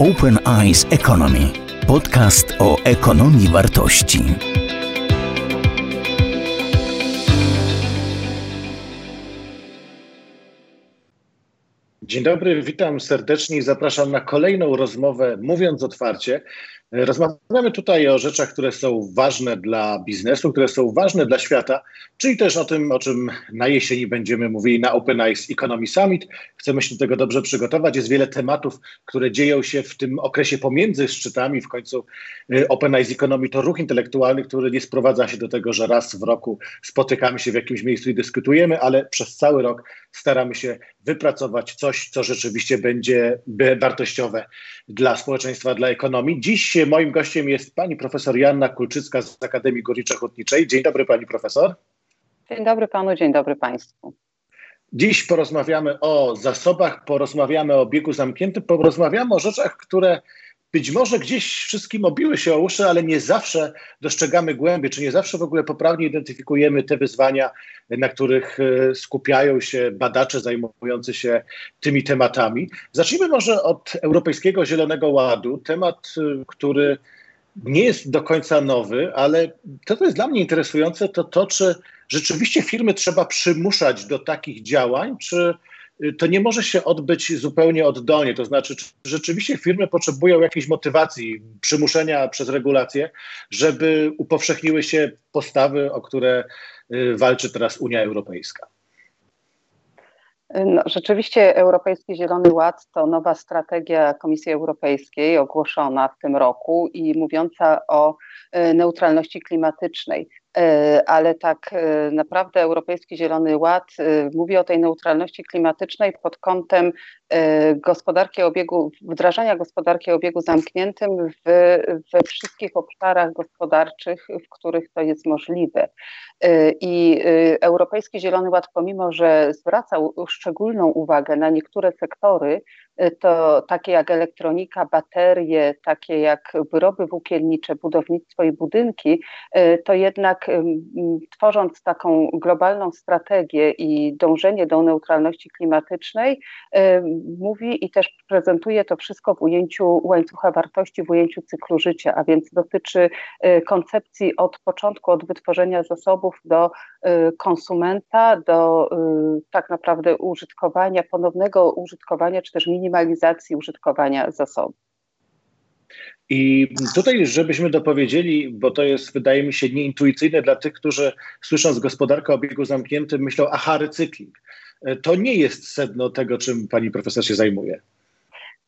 Open Eyes Economy. Podcast o ekonomii wartości. Dzień dobry, witam serdecznie i zapraszam na kolejną rozmowę Mówiąc Otwarcie. Rozmawiamy tutaj o rzeczach, które są ważne dla biznesu, które są ważne dla świata, czyli też o tym, o czym na jesieni będziemy mówili na Open Eyes Economy Summit. Chcemy się do tego dobrze przygotować. Jest wiele tematów, które dzieją się w tym okresie pomiędzy szczytami. W końcu y, Open Eyes Economy to ruch intelektualny, który nie sprowadza się do tego, że raz w roku spotykamy się w jakimś miejscu i dyskutujemy, ale przez cały rok staramy się wypracować coś, co rzeczywiście będzie wartościowe dla społeczeństwa, dla ekonomii. Dziś moim gościem jest pani profesor Janna Kulczycka z Akademii Górniczo-Hutniczej. Dzień dobry pani profesor. Dzień dobry panu, dzień dobry państwu. Dziś porozmawiamy o zasobach, porozmawiamy o biegu zamkniętym, porozmawiamy o rzeczach, które być może gdzieś wszystkim obiły się o uszy, ale nie zawsze dostrzegamy głębiej, czy nie zawsze w ogóle poprawnie identyfikujemy te wyzwania, na których e, skupiają się badacze zajmujący się tymi tematami. Zacznijmy może od Europejskiego Zielonego Ładu, temat, e, który nie jest do końca nowy, ale to, co jest dla mnie interesujące, to to, czy rzeczywiście firmy trzeba przymuszać do takich działań, czy to nie może się odbyć zupełnie oddolnie. To znaczy, czy rzeczywiście firmy potrzebują jakiejś motywacji, przymuszenia przez regulacje, żeby upowszechniły się postawy, o które y, walczy teraz Unia Europejska? No, rzeczywiście Europejski Zielony Ład to nowa strategia Komisji Europejskiej ogłoszona w tym roku i mówiąca o y, neutralności klimatycznej. E, ale tak e, naprawdę Europejski Zielony Ład e, mówi o tej neutralności klimatycznej pod kątem gospodarki obiegu, wdrażania gospodarki obiegu zamkniętym w, we wszystkich obszarach gospodarczych, w których to jest możliwe. I Europejski Zielony Ład, pomimo że zwracał szczególną uwagę na niektóre sektory, to takie jak elektronika, baterie, takie jak wyroby włókiennicze, budownictwo i budynki, to jednak tworząc taką globalną strategię i dążenie do neutralności klimatycznej, mówi i też prezentuje to wszystko w ujęciu łańcucha wartości, w ujęciu cyklu życia, a więc dotyczy y, koncepcji od początku, od wytworzenia zasobów do y, konsumenta, do tak naprawdę użytkowania, ponownego użytkowania, czy też minimalizacji użytkowania zasobów. I tutaj, żebyśmy dopowiedzieli, bo to jest, wydaje mi się, nieintuicyjne dla tych, którzy słysząc gospodarkę o obiegu zamkniętym, myślą, aha, recykling. To nie jest sedno tego, czym pani profesor się zajmuje.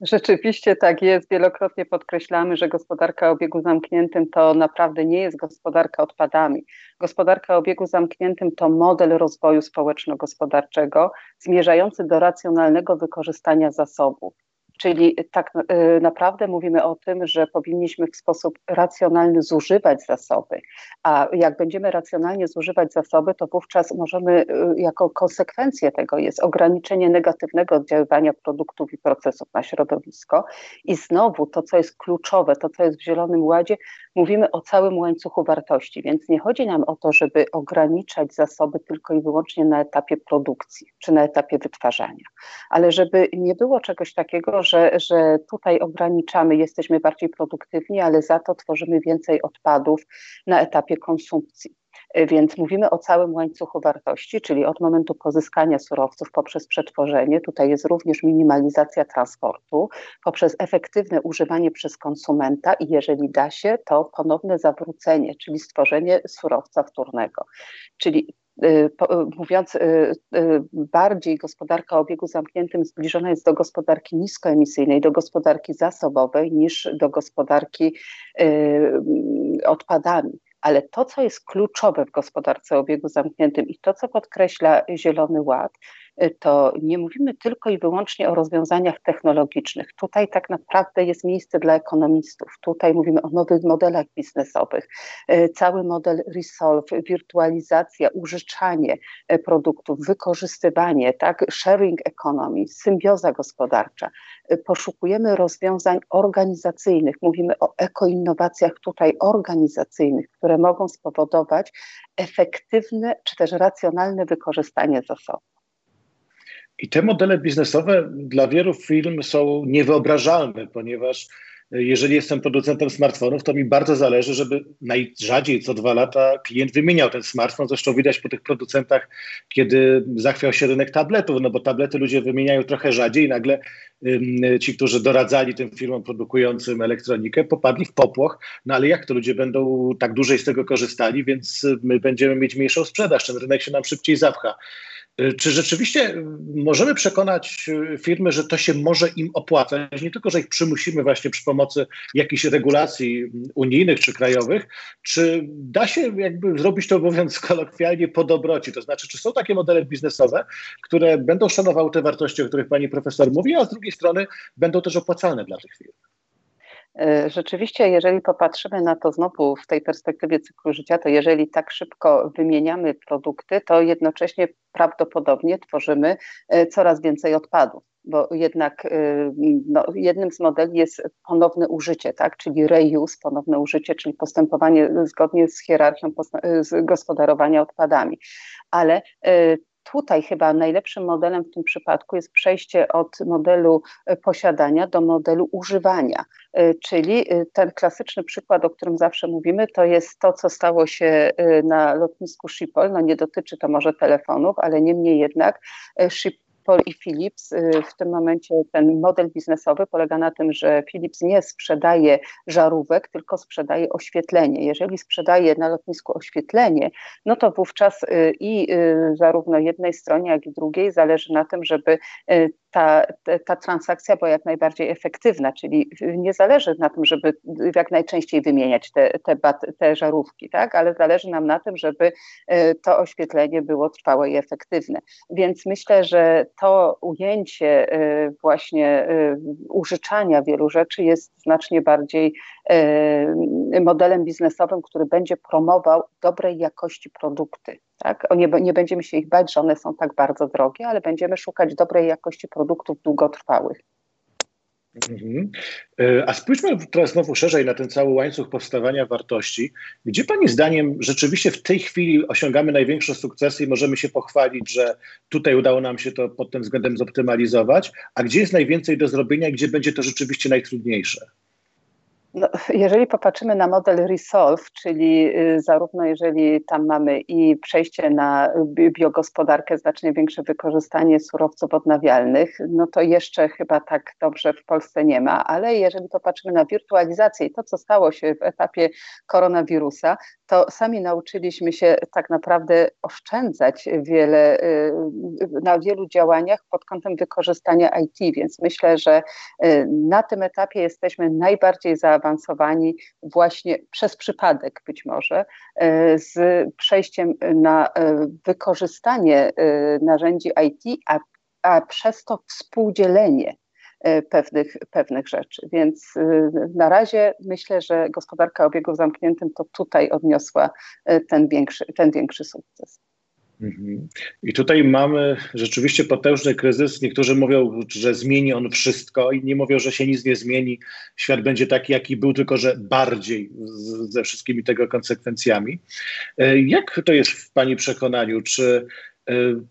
Rzeczywiście tak jest. Wielokrotnie podkreślamy, że gospodarka o obiegu zamkniętym to naprawdę nie jest gospodarka odpadami. Gospodarka o obiegu zamkniętym to model rozwoju społeczno-gospodarczego zmierzający do racjonalnego wykorzystania zasobów. Czyli tak y, naprawdę mówimy o tym, że powinniśmy w sposób racjonalny zużywać zasoby, a jak będziemy racjonalnie zużywać zasoby, to wówczas możemy, y, jako konsekwencję tego jest ograniczenie negatywnego oddziaływania produktów i procesów na środowisko. I znowu to, co jest kluczowe, to, co jest w Zielonym Ładzie, mówimy o całym łańcuchu wartości, więc nie chodzi nam o to, żeby ograniczać zasoby tylko i wyłącznie na etapie produkcji czy na etapie wytwarzania, ale żeby nie było czegoś takiego, że, że tutaj ograniczamy, jesteśmy bardziej produktywni, ale za to tworzymy więcej odpadów na etapie konsumpcji. Więc mówimy o całym łańcuchu wartości, czyli od momentu pozyskania surowców poprzez przetworzenie, tutaj jest również minimalizacja transportu, poprzez efektywne używanie przez konsumenta i jeżeli da się, to ponowne zawrócenie, czyli stworzenie surowca wtórnego. Czyli Y, mówiąc y, y, bardziej gospodarka o obiegu zamkniętym zbliżona jest do gospodarki niskoemisyjnej, do gospodarki zasobowej niż do gospodarki odpadami. Ale to, co jest kluczowe w gospodarce obiegu zamkniętym i to, co podkreśla Zielony Ład, to nie mówimy tylko i wyłącznie o rozwiązaniach technologicznych. Tutaj tak naprawdę jest miejsce dla ekonomistów. Tutaj mówimy o nowych modelach biznesowych. E, cały model Resolve, wirtualizacja, użyczanie e, produktów, wykorzystywanie, tak, sharing economy, symbioza gospodarcza. E, poszukujemy rozwiązań organizacyjnych. Mówimy o ekoinnowacjach tutaj organizacyjnych, które mogą spowodować efektywne czy też racjonalne wykorzystanie zasobów. I te modele biznesowe dla wielu firm są niewyobrażalne, ponieważ jeżeli jestem producentem smartfonów, to mi bardzo zależy, żeby najrzadziej co dwa lata klient wymieniał ten smartfon. Zresztą widać po tych producentach, kiedy zachwiał się rynek tabletów, no bo tablety ludzie wymieniają trochę rzadziej i nagle ci, którzy doradzali tym firmom produkującym elektronikę, popadli w popłoch. No ale jak to ludzie będą tak dłużej z tego korzystali, więc my będziemy mieć mniejszą sprzedaż, ten rynek się nam szybciej zapcha. Y, czy rzeczywiście y, możemy przekonać y, firmy, że to się może im opłacać? Nie tylko, że ich przymusimy właśnie przy pomocy jakichś regulacji unijnych czy krajowych, czy da się jakby zrobić to, mówiąc kolokwialnie, po dobroci? To znaczy, czy są takie modele biznesowe, które będą szanowały te wartości, o których pani profesor mówi, a z drugiej strony będą też opłacalne dla tych firm? E, rzeczywiście, jeżeli popatrzymy na to znowu w tej perspektywie cyklu życia, to jeżeli tak szybko wymieniamy produkty, to jednocześnie prawdopodobnie tworzymy e, coraz więcej odpadów bo jednak e, no, jednym z modeli jest ponowne użycie, tak? czyli reuse, ponowne użycie, czyli postępowanie zgodnie z hierarchią gospodarowania odpadami. Ale tutaj chyba najlepszym modelem w tym przypadku jest przejście od modelu e, posiadania do modelu używania. E, czyli e, ten klasyczny przykład, o którym zawsze mówimy, to jest to, co stało się na lotnisku Schiphol. No nie dotyczy to może telefonów, ale niemniej jednak Schiphol Paul i Philips. Y, w tym momencie ten model biznesowy polega na tym, że Philips nie sprzedaje żarówek, tylko sprzedaje oświetlenie. Jeżeli sprzedaje na lotnisku oświetlenie, no to wówczas y, i y, zarówno jednej stronie, jak i drugiej zależy na tym, żeby ta, ta transakcja była jak najbardziej efektywna, czyli nie zależy na tym, żeby jak najczęściej wymieniać te, te, bat, te żarówki, tak? ale zależy nam na tym, żeby to oświetlenie było trwałe i efektywne. Więc myślę, że to ujęcie e, właśnie e, użyczania wielu rzeczy jest znacznie bardziej modelem biznesowym, który będzie promował dobrej jakości produkty. Tak? Nie, nie będziemy się ich bać, że one są tak bardzo drogie, ale będziemy szukać dobrej jakości produktów długotrwałych. Mhm. E, a spójrzmy teraz znowu szerzej na ten cały łańcuch powstawania wartości. Gdzie Pani zdaniem rzeczywiście w tej chwili osiągamy największe sukcesy i możemy się pochwalić, że tutaj udało nam się to pod tym względem zoptymalizować, a gdzie jest najwięcej do zrobienia i gdzie będzie to rzeczywiście najtrudniejsze? No, jeżeli popatrzymy na model Resolve, czyli y, zarówno jeżeli tam mamy i przejście na biogospodarkę, znacznie większe wykorzystanie surowców odnawialnych, no to jeszcze chyba tak dobrze w Polsce nie ma, ale jeżeli popatrzymy na wirtualizację i to, co stało się w etapie koronawirusa, to sami nauczyliśmy się tak naprawdę oszczędzać wiele, y, na wielu działaniach pod kątem wykorzystania IT, więc myślę, że y, na tym etapie jesteśmy najbardziej zaawansowani właśnie przez przypadek być może y, z przejściem na wykorzystanie narzędzi IT, a, a przez to współdzielenie E, pewnych, pewnych rzeczy. Więc e, na razie myślę, że gospodarka obiegu zamkniętym to tutaj odniosła e, ten większy, ten większy sukces. Mhm. I tutaj mamy rzeczywiście potężny kryzys. Niektórzy mówią, że zmieni on wszystko, inni mówią, że się nic nie zmieni. Świat będzie taki, jaki był, tylko że bardziej ze wszystkimi tego konsekwencjami. Jak to jest w Pani przekonaniu? Czy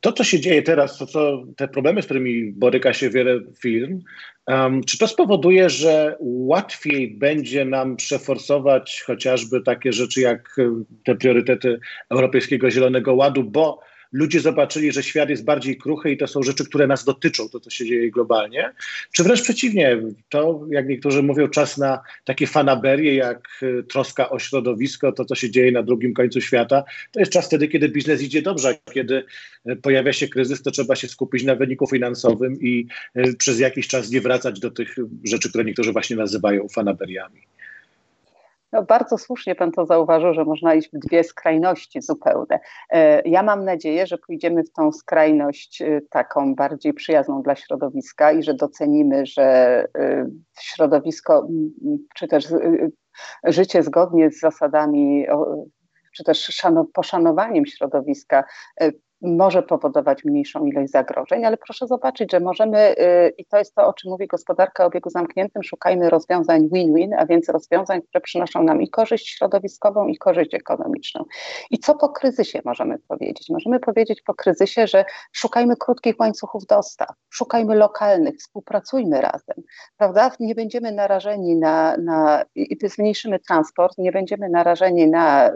to, co się dzieje teraz, to co, te problemy, z którymi boryka się wiele firm, um, czy to spowoduje, że łatwiej będzie nam przeforsować chociażby takie rzeczy jak te priorytety Europejskiego Zielonego Ładu, bo ludzie zobaczyli, że świat jest bardziej kruchy i to są rzeczy, które nas dotyczą, to co się dzieje globalnie, czy wręcz przeciwnie, to jak niektórzy mówią, czas na takie fanaberie jak y, troska o środowisko, to co się dzieje na drugim końcu świata, to jest czas wtedy, kiedy biznes idzie dobrze, a kiedy y, pojawia się kryzys, to trzeba się skupić na wyniku finansowym i y, przez jakiś czas nie wracać do tych rzeczy, które niektórzy właśnie nazywają fanaberiami. No, bardzo słusznie Pan to zauważył, że można iść w dwie skrajności zupełne. E, ja mam nadzieję, że pójdziemy w tą skrajność e, taką bardziej przyjazną dla środowiska i że docenimy, że e, środowisko, czy też życie zgodnie z zasadami, czy też poszanowaniem środowiska może powodować mniejszą ilość zagrożeń, ale proszę zobaczyć, że możemy, y, i to jest to, o czym mówi gospodarka o obiegu zamkniętym, szukajmy rozwiązań win-win, a więc rozwiązań, które przynoszą nam i korzyść środowiskową, i korzyść ekonomiczną. I co po kryzysie możemy powiedzieć? Możemy powiedzieć po kryzysie, że szukajmy krótkich łańcuchów dostaw, szukajmy lokalnych, współpracujmy razem, prawda? Nie będziemy narażeni na, na i zmniejszymy transport, nie będziemy narażeni na y,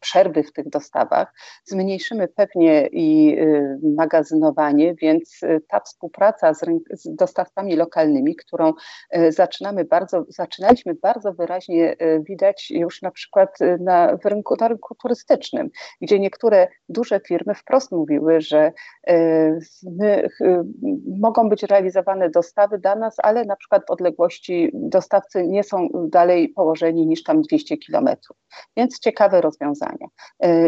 przerwy w tych dostawach, zmniejszymy pewnie i y, magazynowanie, więc y, ta współpraca z, z dostawcami lokalnymi, którą y, zaczynamy bardzo, zaczynaliśmy bardzo wyraźnie widać już na przykład na, w rynku, na rynku turystycznym, gdzie niektóre duże firmy wprost mówiły, że my, mogą być realizowane dostawy dla nas, ale na przykład w odległości dostawcy nie są dalej położeni niż tam 200 kilometrów. Więc ciekawe rozwiązania.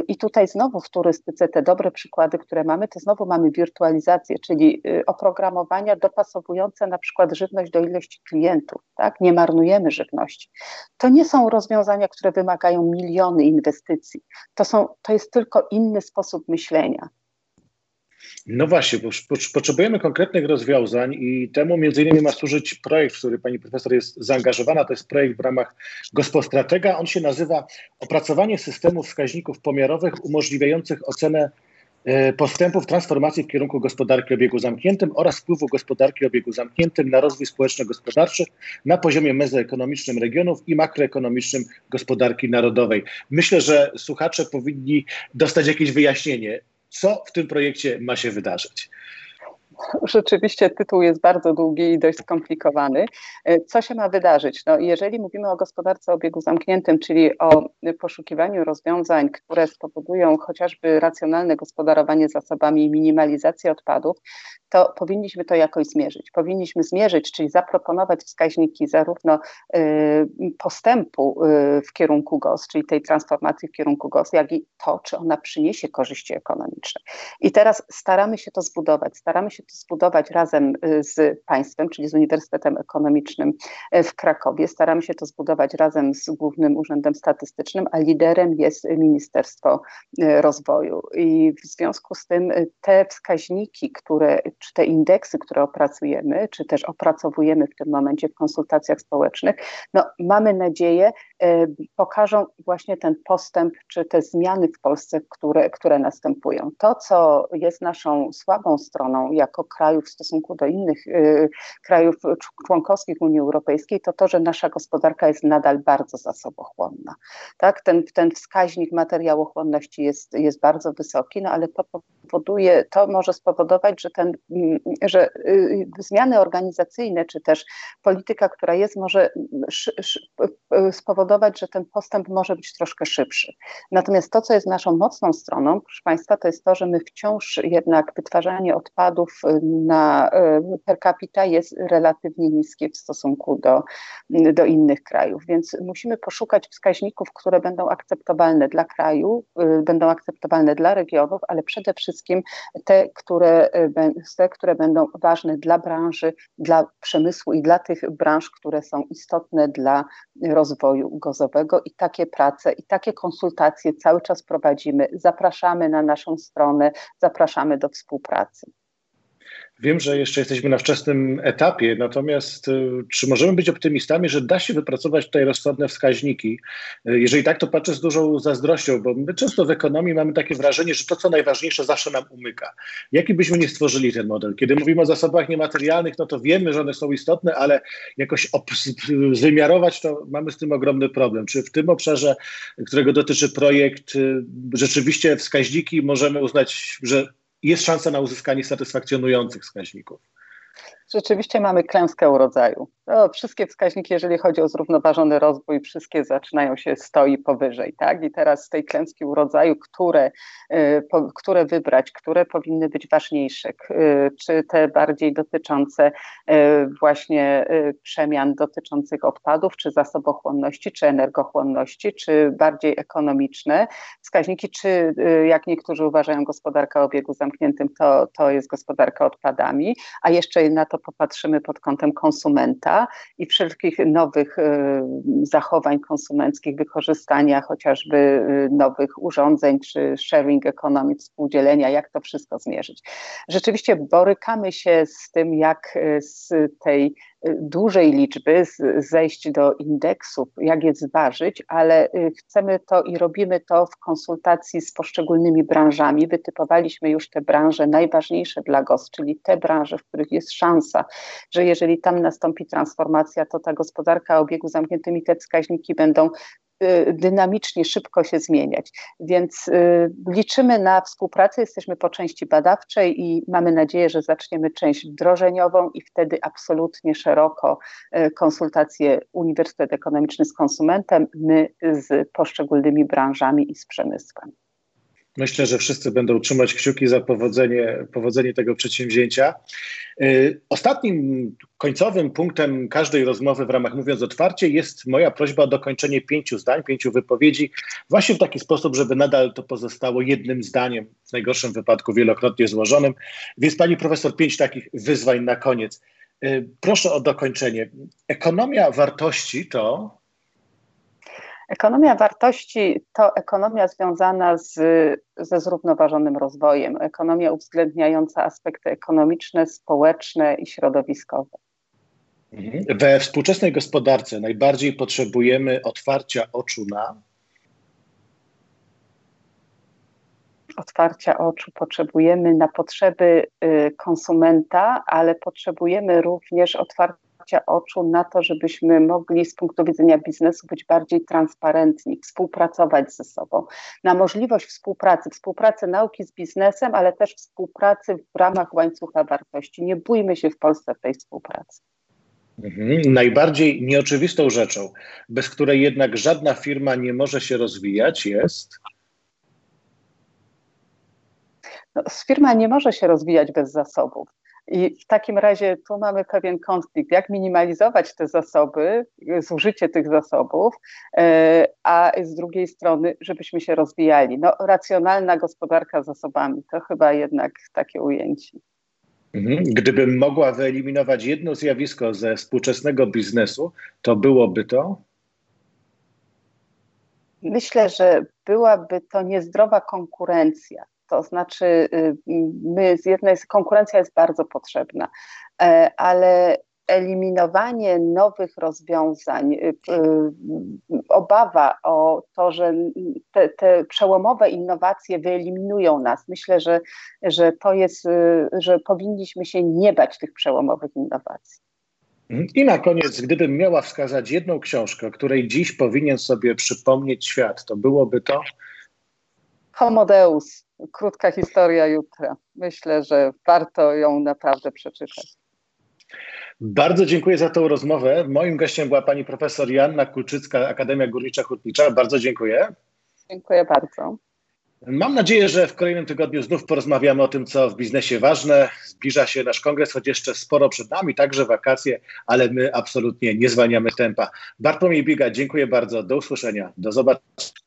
I tutaj znowu w turystyce te dobre przykłady, przykłady, które mamy, to znowu mamy wirtualizację, czyli y, oprogramowania dopasowujące na przykład żywność do ilości klientów, tak? Nie marnujemy żywności. To nie są rozwiązania, które wymagają miliony inwestycji. To, są, to jest tylko inny sposób myślenia. No właśnie, bo potrzebujemy konkretnych rozwiązań i temu między innymi ma służyć projekt, w który pani profesor jest zaangażowana. To jest projekt w ramach Gospostratega. On się nazywa Opracowanie systemów wskaźników pomiarowych umożliwiających ocenę postępów transformacji w kierunku gospodarki obiegu zamkniętym oraz wpływu gospodarki obiegu zamkniętym na rozwój społeczno-gospodarczy na poziomie mezoekonomicznym regionów i makroekonomicznym gospodarki narodowej. Myślę, że słuchacze powinni dostać jakieś wyjaśnienie, co w tym projekcie ma się wydarzyć. Rzeczywiście tytuł jest bardzo długi i dość skomplikowany. E, co się ma wydarzyć? No, jeżeli mówimy o gospodarce obiegu zamkniętym, czyli o poszukiwaniu rozwiązań, które spowodują chociażby racjonalne gospodarowanie zasobami i minimalizację odpadów, to powinniśmy to jakoś zmierzyć. Powinniśmy zmierzyć, czyli zaproponować wskaźniki zarówno y, postępu y, w kierunku GOS, czyli tej transformacji w kierunku GOS, jak i to, czy ona przyniesie korzyści ekonomiczne. I teraz staramy się to zbudować. Staramy się zbudować razem y, z państwem, czyli z Uniwersytetem Ekonomicznym w Krakowie. Staramy się to zbudować razem z Głównym Urzędem Statystycznym, a liderem jest Ministerstwo Rozwoju. I w związku z tym te wskaźniki, które czy te indeksy, które opracujemy, czy też opracowujemy w tym momencie w konsultacjach społecznych, no, mamy nadzieję, pokażą właśnie ten postęp, czy te zmiany w Polsce, które, które następują. To, co jest naszą słabą stroną jako kraju w stosunku do innych y, krajów członkowskich Unii Europejskiej, to to, że nasza gospodarka jest nadal bardzo zasobochłonna. Tak? Ten, ten wskaźnik materiałochłonności jest, jest bardzo wysoki, no ale to powoduje, to może spowodować, że ten Mm, że y, zmiany organizacyjne, czy też polityka, która jest, może spowodować, że ten postęp może być troszkę szybszy. Natomiast to, co jest naszą mocną stroną, proszę Państwa, to jest to, że my wciąż jednak wytwarzanie odpadów y, na y, per capita jest relatywnie niskie w stosunku do, do innych krajów, więc musimy poszukać wskaźników, które będą akceptowalne dla kraju, będą akceptowalne dla regionów, ale przede wszystkim te, które te, które będą ważne dla branży, dla przemysłu i dla tych branż, które są istotne dla rozwoju gozowego. I takie prace, i takie konsultacje cały czas prowadzimy. Zapraszamy na naszą stronę, zapraszamy do współpracy. Wiem, że jeszcze jesteśmy na wczesnym etapie, natomiast y, czy możemy być optymistami, że da się wypracować tutaj rozsądne wskaźniki? Y, jeżeli tak, to patrzę z dużą zazdrością, bo my często w ekonomii mamy takie wrażenie, że to, co najważniejsze, zawsze nam umyka. Jaki byśmy nie stworzyli ten model? Kiedy mówimy o zasobach niematerialnych, no to wiemy, że one są istotne, ale jakoś wymiarować to mamy z tym ogromny problem. Czy w tym obszarze, którego dotyczy projekt, y, rzeczywiście wskaźniki możemy uznać, że jest szansa na uzyskanie satysfakcjonujących wskaźników. Rzeczywiście mamy klęskę urodzaju. No, wszystkie wskaźniki, jeżeli chodzi o zrównoważony rozwój, wszystkie zaczynają się stoi powyżej. Tak? I teraz z tej klęski urodzaju, które, y, które wybrać, które powinny być ważniejsze, y, czy te bardziej dotyczące y, właśnie przemian dotyczących odpadów, czy zasobochłonności, czy energochłonności, czy bardziej ekonomiczne wskaźniki, czy jak niektórzy uważają gospodarka o obiegu zamkniętym, to, to jest gospodarka odpadami, a jeszcze na to popatrzymy pod kątem konsumenta, i wszelkich nowych zachowań konsumenckich, wykorzystania chociażby nowych urządzeń czy sharing economy, współdzielenia, jak to wszystko zmierzyć. Rzeczywiście borykamy się z tym, jak z tej dużej liczby, zejść do indeksów, jak je zważyć, ale y, chcemy to i robimy to w konsultacji z poszczególnymi branżami. Wytypowaliśmy już te branże najważniejsze dla GOS, czyli te branże, w których jest szansa, że jeżeli tam nastąpi transformacja, to ta gospodarka o obiegu zamkniętym i te wskaźniki będą dynamicznie, szybko się zmieniać. Więc y, liczymy na współpracę, jesteśmy po części badawczej i mamy nadzieję, że zaczniemy część wdrożeniową i wtedy absolutnie szeroko y, konsultacje Uniwersytet Ekonomiczny z konsumentem, my z poszczególnymi branżami i z przemysłem. Myślę, że wszyscy będą trzymać kciuki za powodzenie, powodzenie tego przedsięwzięcia. Y, ostatnim końcowym punktem każdej rozmowy w ramach Mówiąc Otwarcie jest moja prośba o dokończenie pięciu zdań, pięciu wypowiedzi, właśnie w taki sposób, żeby nadal to pozostało jednym zdaniem, w najgorszym wypadku wielokrotnie złożonym. Więc pani profesor, pięć takich wyzwań na koniec. Y, proszę o dokończenie. Ekonomia wartości to Ekonomia wartości to ekonomia związana z, ze zrównoważonym rozwojem, ekonomia uwzględniająca aspekty ekonomiczne, społeczne i środowiskowe. Mhm. We współczesnej gospodarce najbardziej potrzebujemy otwarcia oczu na. Otwarcia oczu potrzebujemy na potrzeby y, konsumenta, ale potrzebujemy również otwarcia otwarcia oczu na to, żebyśmy mogli z punktu widzenia biznesu być bardziej transparentni, współpracować ze sobą, na możliwość współpracy, współpracy nauki z biznesem, ale też współpracy w ramach łańcucha wartości. Nie bójmy się w Polsce tej współpracy. Mhm. Najbardziej nieoczywistą rzeczą, bez której jednak żadna firma nie może się rozwijać, jest. No, firma nie może się rozwijać bez zasobów. I w takim razie tu mamy pewien konflikt, jak minimalizować te zasoby, zużycie tych zasobów, e, a z drugiej strony, żebyśmy się rozwijali. No, racjonalna gospodarka zasobami to chyba jednak takie ujęcie. Mhm. Gdybym mogła wyeliminować jedno zjawisko ze współczesnego biznesu, to byłoby to? Myślę, że byłaby to niezdrowa konkurencja to znaczy, y, my z jednej konkurencja jest bardzo potrzebna, e, ale eliminowanie nowych rozwiązań, y, y, obawa o to, że te, te, przełomowe innowacje wyeliminują nas. Myślę, że, że to jest, że powinniśmy się nie bać tych przełomowych innowacji. I na koniec, gdybym miała wskazać jedną książkę, której dziś powinien sobie przypomnieć świat, to byłoby to Homo Deus krótka historia jutra. Myślę, że warto ją naprawdę przeczytać. Bardzo dziękuję za tą rozmowę. Moim gościem była pani profesor Joanna Kulczycka, Akademia Górnicza Hutnicza. Bardzo dziękuję. Dziękuję bardzo. Mam nadzieję, że w kolejnym tygodniu znów porozmawiamy o tym, co w biznesie ważne. Zbliża się nasz kongres, choć jeszcze sporo przed nami, także wakacje, ale my absolutnie nie zwalniamy tempa. Bartłomiej Biga, dziękuję bardzo. Do usłyszenia. Do zobaczenia.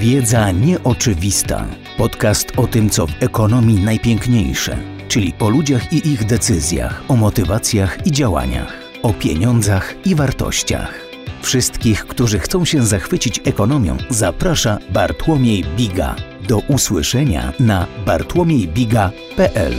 Wiedza nieoczywista. Podcast o tym, co w ekonomii najpiękniejsze, czyli o ludziach i ich decyzjach, o motywacjach i działaniach, o pieniądzach i wartościach. Wszystkich, którzy chcą się zachwycić ekonomią, zaprasza Bartłomiej Biga. Do usłyszenia na bartłomiejbiga.pl.